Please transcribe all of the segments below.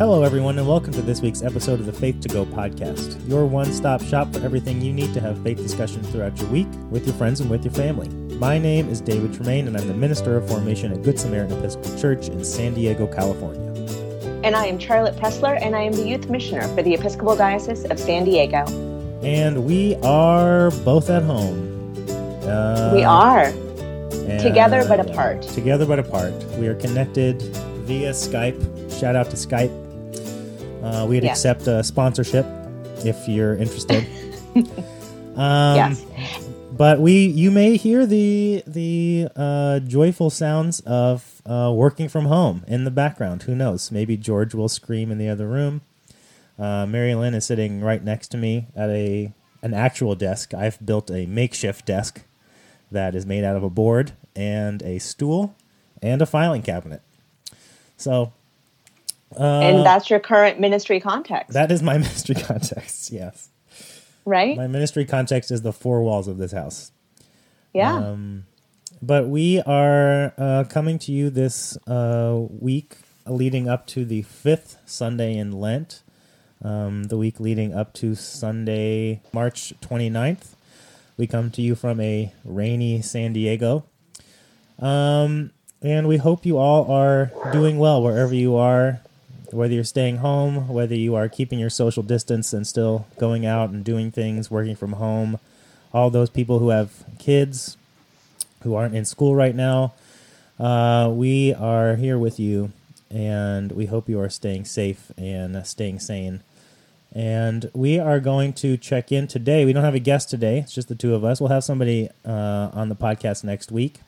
Hello, everyone, and welcome to this week's episode of the Faith to Go podcast, your one stop shop for everything you need to have faith discussions throughout your week with your friends and with your family. My name is David Tremaine, and I'm the Minister of Formation at Good Samaritan Episcopal Church in San Diego, California. And I am Charlotte Pressler, and I am the Youth Missioner for the Episcopal Diocese of San Diego. And we are both at home. Uh, we are. Together but apart. Together but apart. We are connected via Skype. Shout out to Skype. Uh, we'd yes. accept a sponsorship if you're interested. um, yes. But we, you may hear the the uh, joyful sounds of uh, working from home in the background. Who knows? Maybe George will scream in the other room. Uh, Mary Lynn is sitting right next to me at a an actual desk. I've built a makeshift desk that is made out of a board and a stool and a filing cabinet. So, uh, and that's your current ministry context. That is my ministry context. Yes. Right. My ministry context is the four walls of this house. Yeah. Um, but we are uh, coming to you this uh, week leading up to the fifth Sunday in Lent, um, the week leading up to Sunday, March 29th. We come to you from a rainy San Diego. Um, and we hope you all are doing well wherever you are, whether you're staying home, whether you are keeping your social distance and still going out and doing things, working from home. All those people who have kids who aren't in school right now, uh, we are here with you, and we hope you are staying safe and staying sane. And we are going to check in today. We don't have a guest today, it's just the two of us. We'll have somebody uh, on the podcast next week.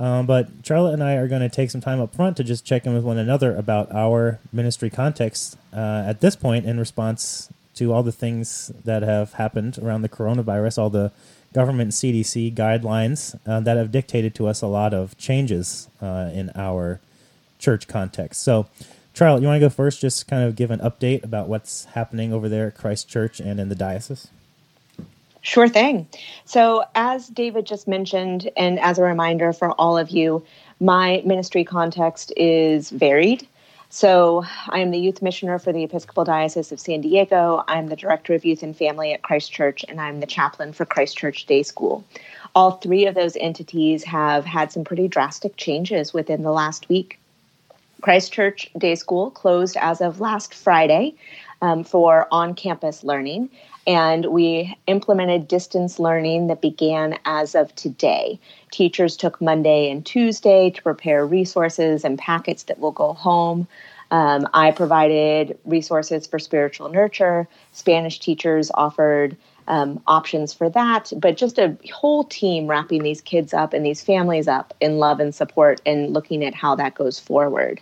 Um, but Charlotte and I are going to take some time up front to just check in with one another about our ministry context uh, at this point in response to all the things that have happened around the coronavirus, all the government CDC guidelines uh, that have dictated to us a lot of changes uh, in our church context. So, Charlotte, you want to go first? Just kind of give an update about what's happening over there at Christ Church and in the diocese. Sure thing. So, as David just mentioned, and as a reminder for all of you, my ministry context is varied. So, I am the youth missioner for the Episcopal Diocese of San Diego. I'm the director of youth and family at Christ Church, and I'm the chaplain for Christ Church Day School. All three of those entities have had some pretty drastic changes within the last week. Christ Church Day School closed as of last Friday um, for on campus learning, and we implemented distance learning that began as of today. Teachers took Monday and Tuesday to prepare resources and packets that will go home. Um, I provided resources for spiritual nurture. Spanish teachers offered um, options for that, but just a whole team wrapping these kids up and these families up in love and support and looking at how that goes forward.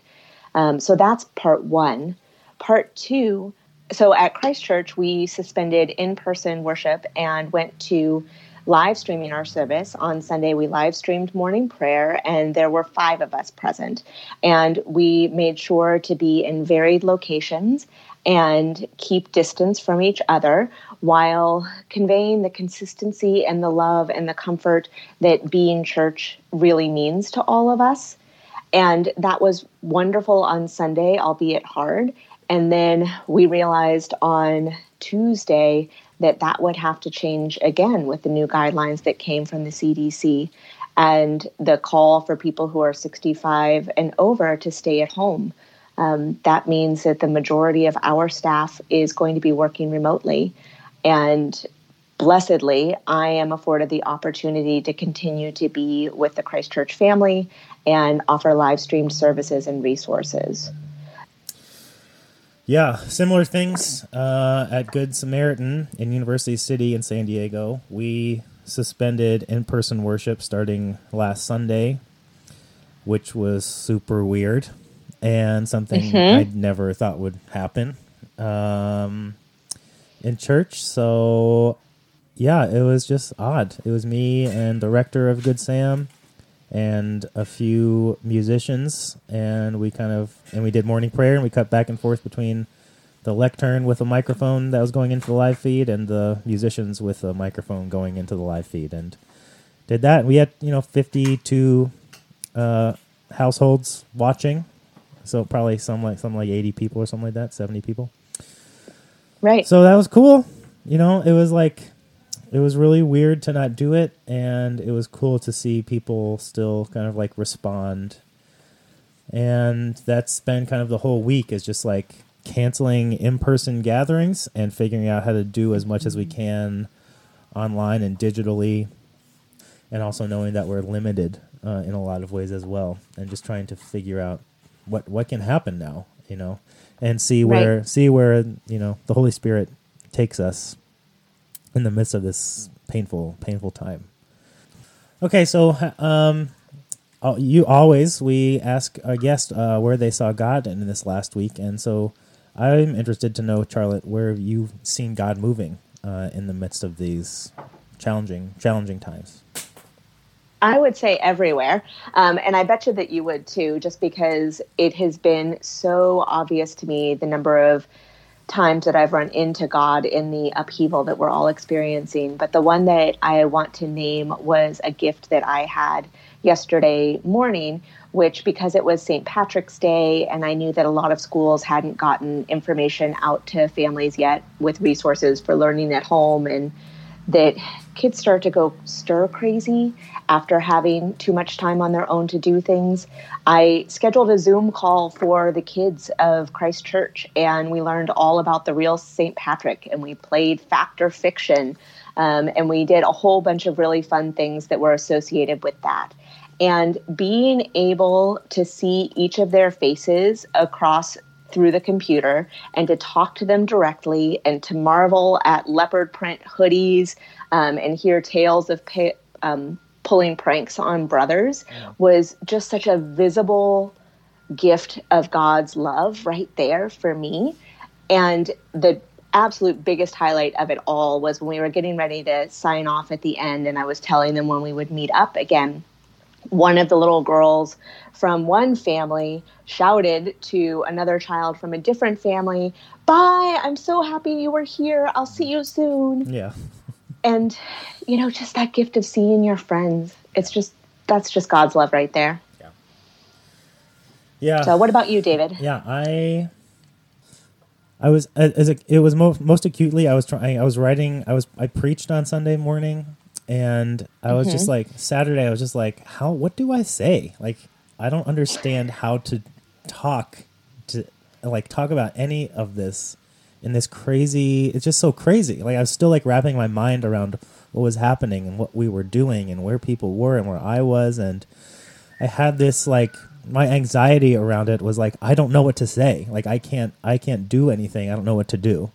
Um, so that's part one. Part two, so at Christ Church, we suspended in person worship and went to live streaming our service. On Sunday, we live streamed morning prayer, and there were five of us present. And we made sure to be in varied locations and keep distance from each other while conveying the consistency and the love and the comfort that being church really means to all of us. And that was wonderful on Sunday, albeit hard. And then we realized on Tuesday that that would have to change again with the new guidelines that came from the CDC and the call for people who are 65 and over to stay at home. Um, that means that the majority of our staff is going to be working remotely. And blessedly, I am afforded the opportunity to continue to be with the Christ Church family and offer live streamed services and resources. Yeah, similar things uh, at Good Samaritan in University City in San Diego. We suspended in person worship starting last Sunday, which was super weird and something mm-hmm. I'd never thought would happen um, in church. So, yeah, it was just odd. It was me and the rector of Good Sam and a few musicians, and we kind of and we did morning prayer, and we cut back and forth between the lectern with a microphone that was going into the live feed, and the musicians with a microphone going into the live feed, and did that. We had you know fifty two uh, households watching, So probably some like some like eighty people or something like that, seventy people. Right. So that was cool. You know, it was like it was really weird to not do it, and it was cool to see people still kind of like respond. And that's been kind of the whole week is just like canceling in person gatherings and figuring out how to do as much as we can online and digitally, and also knowing that we're limited uh, in a lot of ways as well, and just trying to figure out what what can happen now, you know, and see where Right. see where you know the Holy Spirit takes us in the midst of this painful painful time. Okay, so um, uh, you always we ask a guest uh, where they saw God in this last week, and so I'm interested to know, Charlotte, where have you seen God moving uh, in the midst of these challenging challenging times. I would say everywhere. Um, and I bet you that you would too, just because it has been so obvious to me the number of times that I've run into God in the upheaval that we're all experiencing. But the one that I want to name was a gift that I had yesterday morning, which because it was St. Patrick's Day and I knew that a lot of schools hadn't gotten information out to families yet with resources for learning at home and that kids start to go stir crazy after having too much time on their own to do things. I scheduled a Zoom call for the kids of Christ Church, and we learned all about the real St. Patrick, and we played fact or fiction, um, and we did a whole bunch of really fun things that were associated with that. And being able to see each of their faces across through the computer and to talk to them directly and to marvel at leopard print hoodies um, and hear tales of pa- um, pulling pranks on brothers was just such a visible gift of God's love right there for me. And the absolute biggest highlight of it all was when we were getting ready to sign off at the end, and I was telling them when we would meet up again one of the little girls from one family shouted to another child from a different family, Bye, I'm so happy you were here. I'll see you soon. Yeah. And, you know, just that gift of seeing your friends. It's just, that's just God's love right there. Yeah. Yeah. So, what about you, David? Yeah, I I was uh, as a, it was most most acutely I was trying I was writing I was I preached on Sunday morning and I was just mm-hmm. like Saturday I was just like how what do I say? Like I don't understand how to talk to like talk about any of this in this crazy it's just so crazy. Like I was still like wrapping my mind around what was happening and what we were doing and where people were and where I was and I had this like my anxiety around it was like I don't know what to say. Like I can't I can't do anything. I don't know what to do.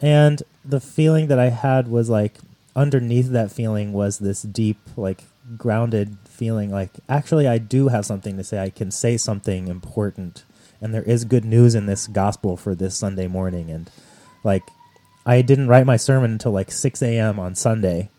And the feeling that I had was like underneath that feeling was this deep like grounded feeling like actually I do have something to say. I can say something important and there is good news in this gospel for this Sunday morning and like I didn't write my sermon until like 6 a.m. on Sunday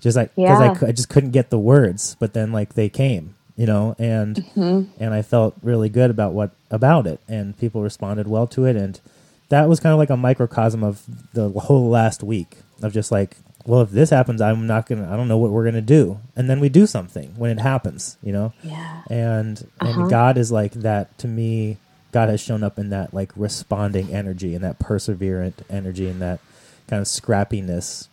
just like because I, Yeah. I just couldn't get the words but then like they came you know and mm-hmm. and i felt really good about what about it and people responded well to it and that was kind of like a microcosm of the whole last week of just like well if this happens i'm not gonna i don't know what we're gonna do and then we do something when it happens you know Yeah. and Uh-huh. and god is like that to me god has shown up in that like responding energy and that perseverant energy and that kind of scrappiness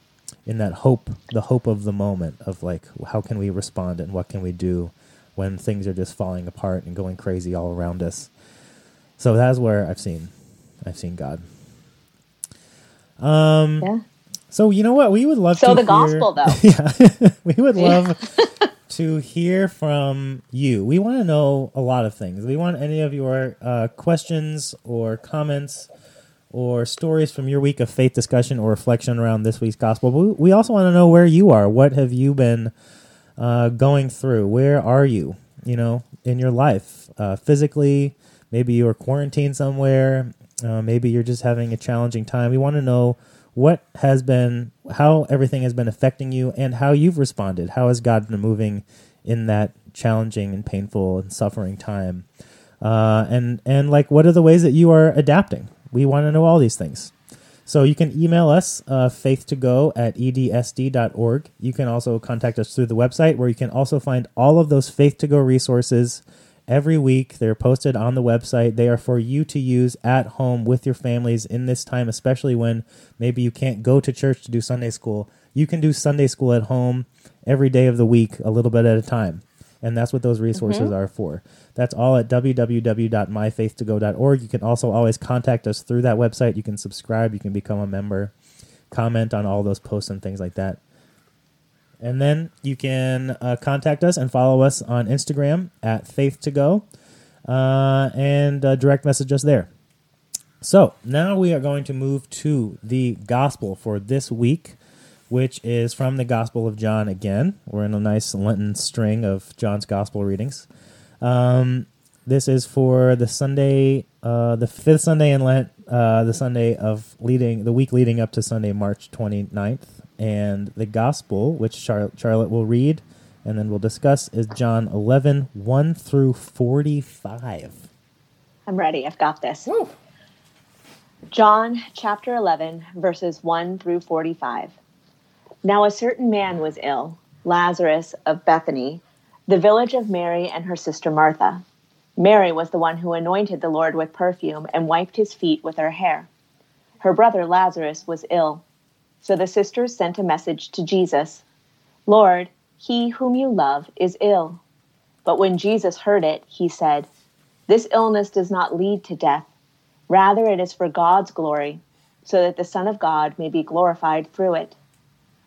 in that hope the hope of the moment of like how can we respond and what can we do when things are just falling apart and going crazy all around us so that's where i've seen i've seen god um Yeah. So you know what? We would love So to the hear- gospel, though. yeah. We would love to hear from you. We want to know a lot of things. We want any of your uh, questions or comments or stories from your week of faith discussion or reflection around this week's gospel. But we, we also want to know where you are. What have you been uh, going through? Where are you you know in your life? Uh, physically maybe you're quarantined somewhere. Uh, maybe you're just having a challenging time. We want to know what has been how everything has been affecting you and how you've responded. How has god been moving in that challenging and painful and suffering time? Uh, and and like what are the ways that you are adapting? We want to know all these things. So you can email us, uh, faith2go at edsd.org. You can also contact us through the website where you can also find all of those Faith to Go resources every week. They're posted on the website. They are for you to use at home with your families in this time, especially when maybe you can't go to church to do Sunday school. You can do Sunday school at home every day of the week, a little bit at a time. And that's what those resources mm-hmm. are for. That's all at www.myfaithtogo.org. You can also always contact us through that website. You can subscribe, you can become a member, comment on all those posts and things like that. And then you can uh, contact us and follow us on Instagram at Faith to Go uh, and uh, direct message us there. So now we are going to move to the gospel for this week, which is from the Gospel of John again. We're in a nice Lenten string of John's gospel readings. Um, this is for the Sunday, uh, the fifth Sunday in Lent, uh, the Sunday of leading, the week leading up to Sunday, March 29th and the gospel, which Char- Charlotte will read and then we'll discuss, is John 11, 1 through 45. I'm ready. I've got this. Woo. John chapter 11, verses 1 through 45. Now a certain man was ill, Lazarus of Bethany, the village of Mary and her sister Martha. Mary was the one who anointed the Lord with perfume and wiped his feet with her hair. Her brother Lazarus was ill. So the sisters sent a message to Jesus Lord, he whom you love is ill. But when Jesus heard it, he said, This illness does not lead to death. Rather, it is for God's glory, so that the Son of God may be glorified through it.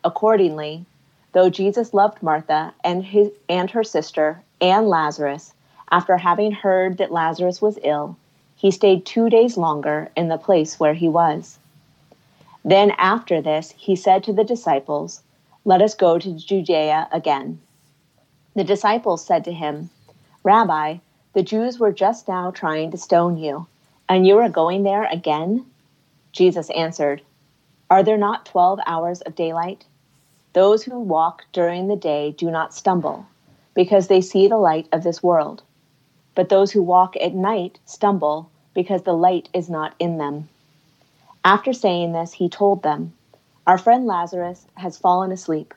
Accordingly, though Jesus loved Martha and, his, and her sister and Lazarus, after having heard that Lazarus was ill, he stayed two days longer in the place where he was. Then after this, he said to the disciples, Let us go to Judea again. The disciples said to him, Rabbi, the Jews were just now trying to stone you, and you are going there again? Jesus answered, Are there not twelve hours of daylight? Those who walk during the day do not stumble, because they see the light of this world. But those who walk at night stumble, because the light is not in them. After saying this, he told them, Our friend Lazarus has fallen asleep,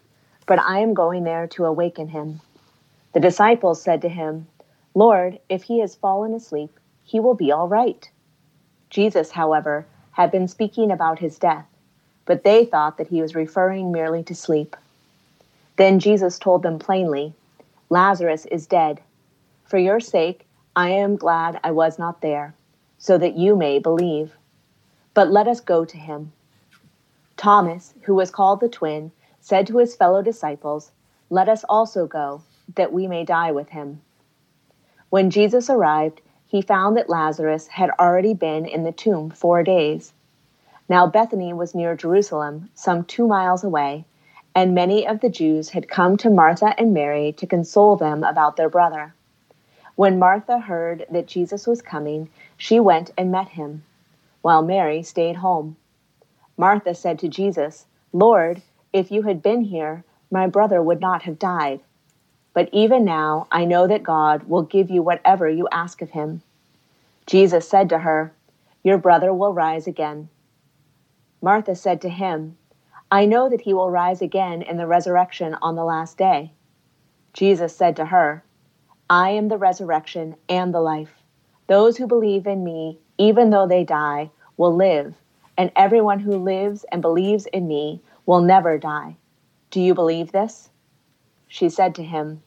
but I am going there to awaken him. The disciples said to him, Lord, if he has fallen asleep, he will be all right. Jesus, however, had been speaking about his death, but they thought that he was referring merely to sleep. Then Jesus told them plainly, Lazarus is dead. For your sake, I am glad I was not there, so that you may believe but let us go to him. Thomas, who was called the twin, said to his fellow disciples, Let us also go, that we may die with him. When Jesus arrived, he found that Lazarus had already been in the tomb four days. Now Bethany was near Jerusalem, some two miles away, and many of the Jews had come to Martha and Mary to console them about their brother. When Martha heard that Jesus was coming, she went and met him while Mary stayed home. Martha said to Jesus, Lord, if you had been here, my brother would not have died. But even now I know that God will give you whatever you ask of him. Jesus said to her, Your brother will rise again. Martha said to him, I know that he will rise again in the resurrection on the last day. Jesus said to her, I am the resurrection and the life. Those who believe in me, even though they die, will live, and everyone who lives and believes in me will never die. Do you believe this? She said to him,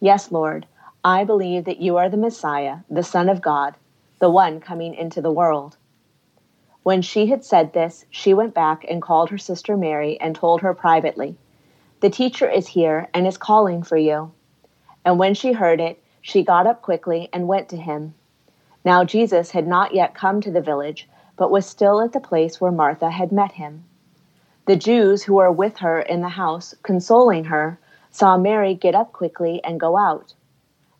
Yes, Lord, I believe that you are the Messiah, the Son of God, the one coming into the world. When she had said this, she went back and called her sister Mary and told her privately, The teacher is here and is calling for you. And when she heard it, she got up quickly and went to him. Now Jesus had not yet come to the village, but was still at the place where Martha had met him. The Jews who were with her in the house, consoling her, saw Mary get up quickly and go out.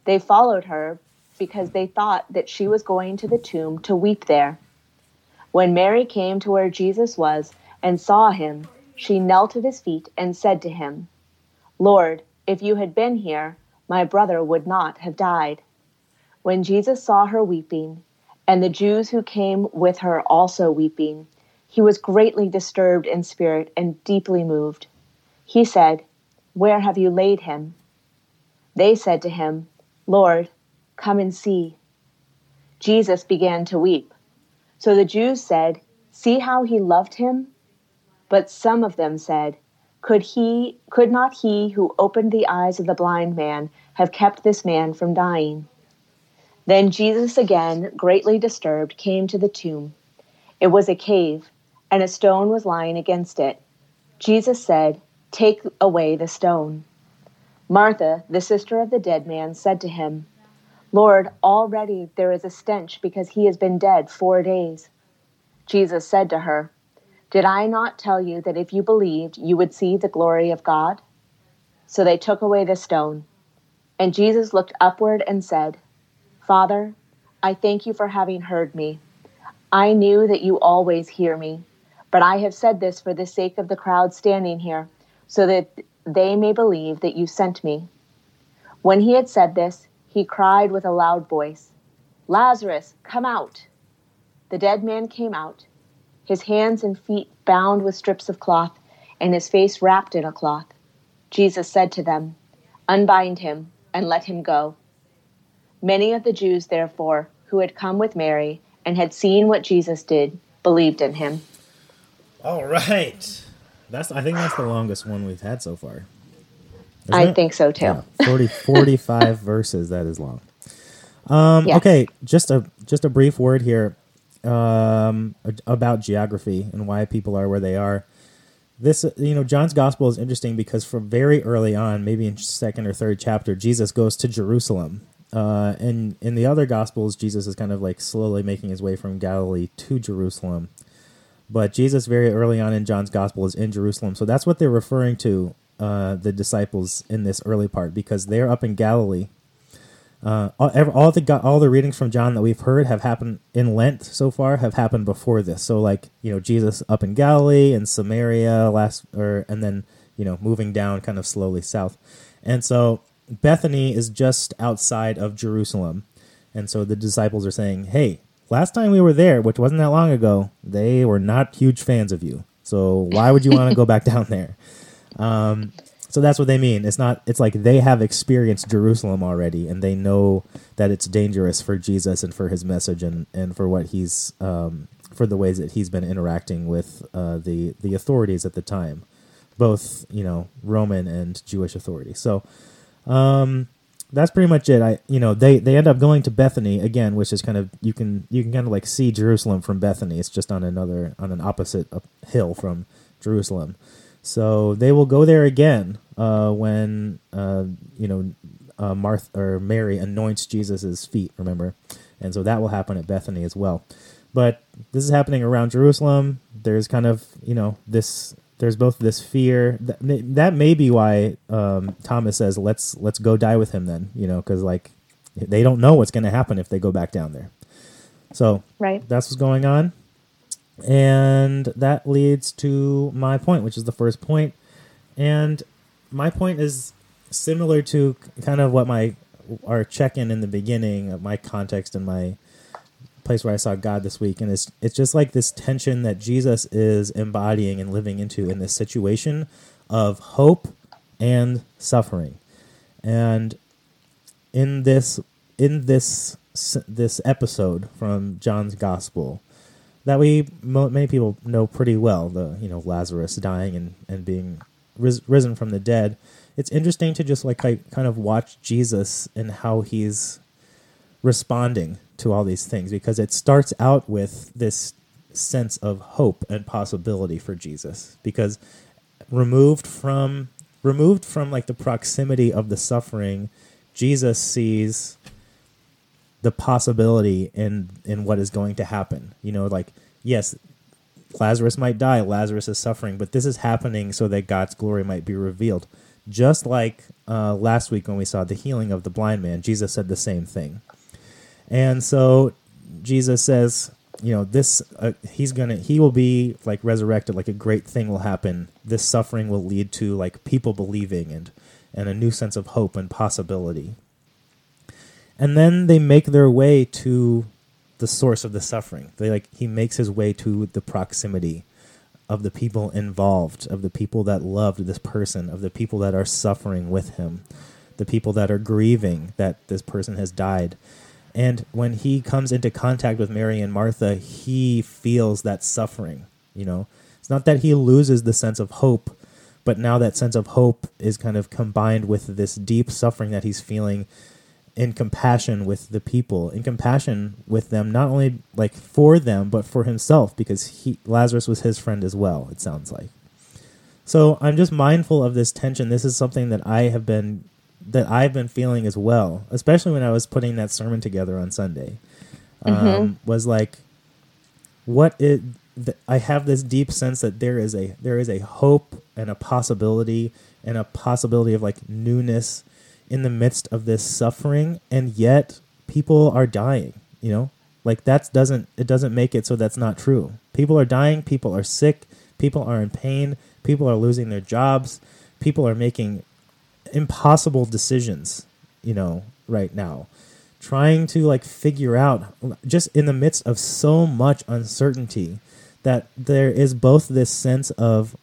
They followed her because they thought that she was going to the tomb to weep there. When Mary came to where Jesus was and saw him, she knelt at his feet and said to him, Lord, if you had been here, my brother would not have died. When Jesus saw her weeping, and the Jews who came with her also weeping, he was greatly disturbed in spirit and deeply moved. He said, Where have you laid him? They said to him, Lord, Come and see. Jesus began to weep. So the Jews said, See how he loved him? But some of them said, Could he could not he who opened the eyes of the blind man have kept this man from dying? Then Jesus again, greatly disturbed, came to the tomb. It was a cave, and a stone was lying against it. Jesus said, Take away the stone. Martha, the sister of the dead man, said to him, Lord, already there is a stench because he has been dead four days. Jesus said to her, Did I not tell you that if you believed, you would see the glory of God? So they took away the stone. And Jesus looked upward and said, Father, I thank you for having heard me. I knew that you always hear me, but I have said this for the sake of the crowd standing here, so that they may believe that you sent me. When he had said this, he cried with a loud voice, Lazarus, come out! The dead man came out, his hands and feet bound with strips of cloth, and his face wrapped in a cloth. Jesus said to them, Unbind him and let him go. Many of the Jews, therefore, who had come with Mary and had seen what Jesus did, believed in him. All right. That's I think that's the longest one we've had so far. Isn't I it? think so too. Yeah, 40, 45 verses. That is long. Um. Okay, just a just a brief word here um, about geography and why people are where they are. This, you know, John's gospel is interesting because from very early on, maybe in second or third chapter, Jesus goes to Jerusalem. Uh, and in the other gospels, Jesus is kind of like slowly making his way from Galilee to Jerusalem. But Jesus, very early on in John's gospel, is in Jerusalem. So that's what they're referring to uh, the disciples in this early part because they're up in Galilee. Uh, all, all the all the readings from John that we've heard have happened in Lent so far have happened before this. So like you know Jesus up in Galilee and Samaria last, or and then you know moving down kind of slowly south, and so Bethany is just outside of Jerusalem, and so the disciples are saying, "Hey, last time we were there, which wasn't that long ago, they were not huge fans of you. So why would you want to go back down there?" Um, so that's what they mean. It's not. It's like they have experienced Jerusalem already, and they know that it's dangerous for Jesus and for his message and and for what he's um, for the ways that he's been interacting with uh, the the authorities at the time, both you know Roman and Jewish authorities. So um, that's pretty much it. I you know they they end up going to Bethany again, which is kind of you can you can kind of like see Jerusalem from Bethany. It's just on another on an opposite up hill from Jerusalem. So they will go there again uh, when uh, you know uh, Martha or Mary anoints Jesus' feet. Remember, and so that will happen at Bethany as well. But this is happening around Jerusalem. There's kind of you know this. There's both this fear that may, that may be why um, Thomas says let's let's go die with him then you know because like they don't know what's going to happen if they go back down there. So Right. that's what's going on. And that leads to my point, which is the first point. And my point is similar to kind of what my our check-in in the beginning of my context and my place where I saw God this week and it's it's just like this tension that Jesus is embodying and living into in this situation of hope and suffering. And in this in this this episode from John's Gospel that we many people know pretty well the you know Lazarus dying and and being ris- risen from the dead it's interesting to just like ki- kind of watch Jesus and how he's responding to all these things because it starts out with this sense of hope and possibility for Jesus because removed from removed from like the proximity of the suffering Jesus sees the possibility in in what is going to happen. You know like yes Lazarus might die Lazarus is suffering but this is happening so that God's glory might be revealed. Just like uh, last week when we saw the healing of the blind man Jesus said the same thing and so Jesus says, you know, this uh, he's to he will be like resurrected like a great thing will happen. This suffering will lead to like people believing and and a new sense of hope and possibility. And then they make their way to the source of the suffering. They like he makes his way to the proximity of the people involved, of the people that loved this person, of the people that are suffering with him the people that are grieving that this person has died. And when he comes into contact with Mary and Martha, he feels that suffering, you know. It's not that he loses the sense of hope, but now that sense of hope is kind of combined with this deep suffering that he's feeling in compassion with the people, in compassion with them, not only like for them, but for himself, because he Lazarus was his friend as well, it sounds like. So I'm just mindful of this tension. This is something that I have been that I've been feeling as well, especially when I was putting that sermon together on Sunday. Mm-hmm. Um, was like, what it? Th- I have this deep sense that there is a there is a hope and a possibility and a possibility of like newness in the midst of this suffering, and yet people are dying. You know, like that doesn't it doesn't make it so that's not true. People are dying. People are sick. People are in pain. People are losing their jobs. People are making impossible decisions, you know, right now. Trying to like figure out just in the midst of so much uncertainty that there is both this sense of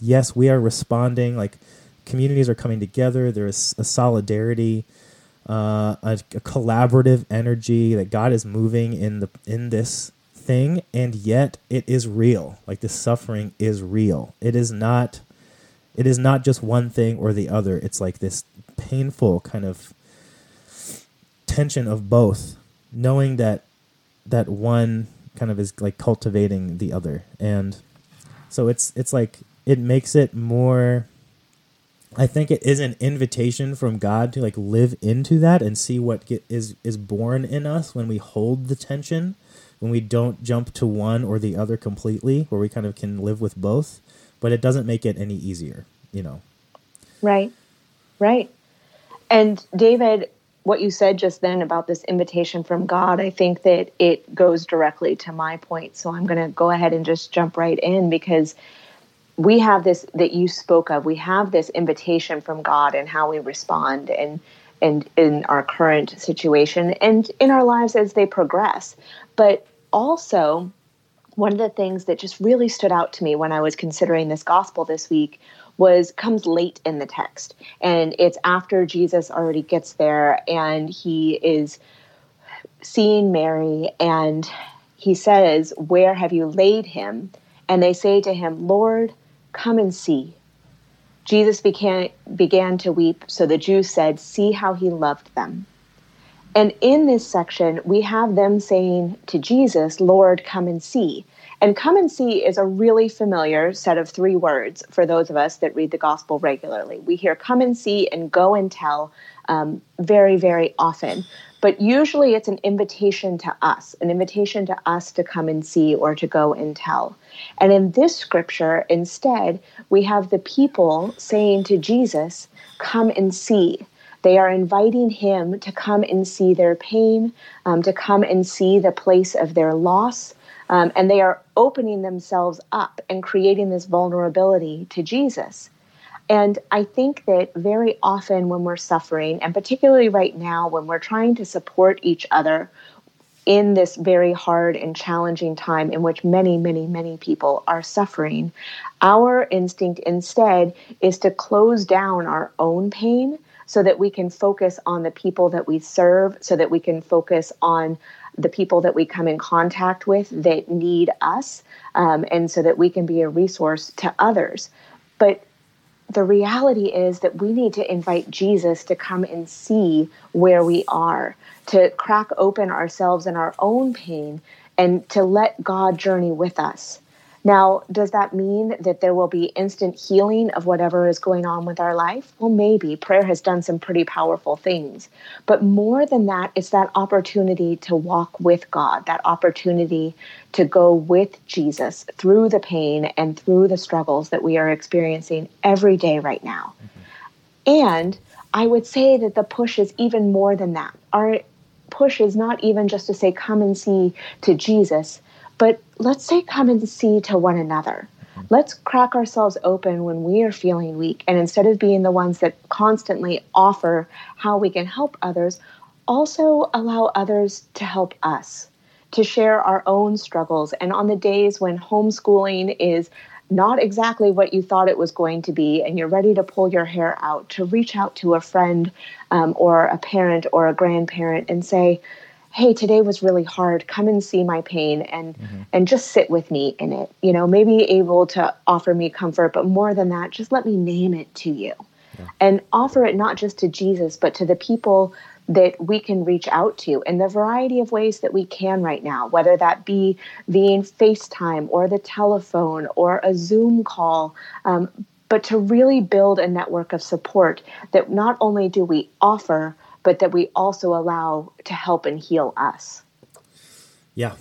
yes, we are responding, like communities are coming together, there is a solidarity, uh, a, a collaborative energy that God is moving in the in this thing, and yet it is real. Like the suffering is real. It is not. It is not just one thing or the other. It's like this painful kind of tension of both, knowing that that one kind of is like cultivating the other, and so it's it's like it makes it more. I think it is an invitation from God to like live into that and see what get, is is born in us when we hold the tension when we don't jump to one or the other completely, where we kind of can live with both, but it doesn't make it any easier, you know. Right. Right. And David, what you said just then about this invitation from God, I think that it goes directly to my point. So I'm going to go ahead and just jump right in because we have this that you spoke of. We have this invitation from God and how we respond and and in our current situation and in our lives as they progress. But also, one of the things that just really stood out to me when I was considering this gospel this week was comes late in the text. And it's after Jesus already gets there and he is seeing Mary and he says, Where have you laid him? And they say to him, Lord, come and see. Jesus began, began to weep, so the Jews said, See how he loved them. And in this section, we have them saying to Jesus, Lord, come and see. And come and see is a really familiar set of three words for those of us that read the gospel regularly. We hear come and see and go and tell um, very, very often. But usually it's an invitation to us, an invitation to us to come and see or to go and tell. And in this scripture, instead, we have the people saying to Jesus, Come and see. They are inviting him to come and see their pain, um, to come and see the place of their loss. Um, and they are opening themselves up and creating this vulnerability to Jesus. And I think that very often when we're suffering, and particularly right now when we're trying to support each other in this very hard and challenging time in which many, many, many people are suffering, our instinct instead is to close down our own pain so that we can focus on the people that we serve, so that we can focus on the people that we come in contact with that need us, um, and so that we can be a resource to others. But the reality is that we need to invite Jesus to come and see where we are, to crack open ourselves and our own pain, and to let God journey with us. Now, does that mean that there will be instant healing of whatever is going on with our life? Well, maybe. Prayer has done some pretty powerful things. But more than that, it's that opportunity to walk with God, that opportunity to go with Jesus through the pain and through the struggles that we are experiencing every day right now. Mm-hmm. And I would say that the push is even more than that. Our push is not even just to say, come and see to Jesus but let's say come and see to one another. Let's crack ourselves open when we are feeling weak. And instead of being the ones that constantly offer how we can help others, also allow others to help us, to share our own struggles. And on the days when homeschooling is not exactly what you thought it was going to be, and you're ready to pull your hair out, to reach out to a friend um, or a parent or a grandparent and say, hey today was really hard come and see my pain and mm-hmm. and just sit with me in it you know maybe able to offer me comfort but more than that just let me name it to you yeah. and offer it not just to jesus but to the people that we can reach out to in the variety of ways that we can right now, whether that be via FaceTime or the telephone or a Zoom call, um, but to really build a network of support that not only do we offer, but that we also allow to help and heal us. Yeah.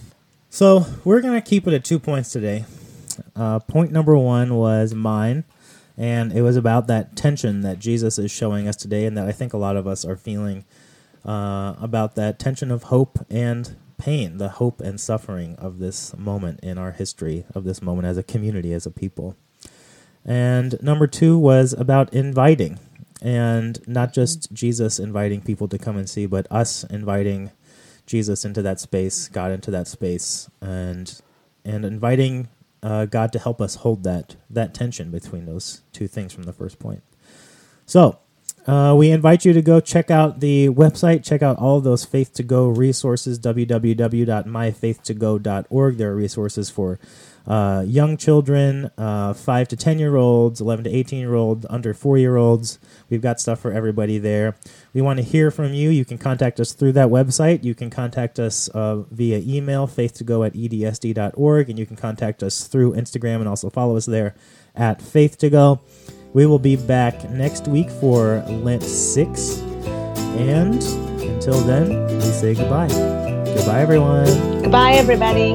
So we're going to keep it at two points today. Uh, point number one was mine, and it was about that tension that Jesus is showing us today, and that I think a lot of us are feeling uh, about that tension of hope and pain, the hope and suffering of this moment in our history, of this moment as a community, as a people. And number two was about inviting, and not just Jesus inviting people to come and see, but us inviting Jesus into that space, God into that space, and and inviting uh, God to help us hold that that tension between those two things from the first point. So uh, we invite you to go check out the website, check out all those Faith to Go resources, www.myfaith2go.org. There are resources for uh, young children, uh, 5 to 10 year olds, 11 to 18 year olds, under 4 year olds. We've got stuff for everybody there. We want to hear from you. You can contact us through that website. You can contact us uh, via email, faith2go at edsd.org, and you can contact us through Instagram and also follow us there at faith2go. We will be back next week for Lent 6. And until then, we say goodbye. Goodbye, everyone. Goodbye, everybody.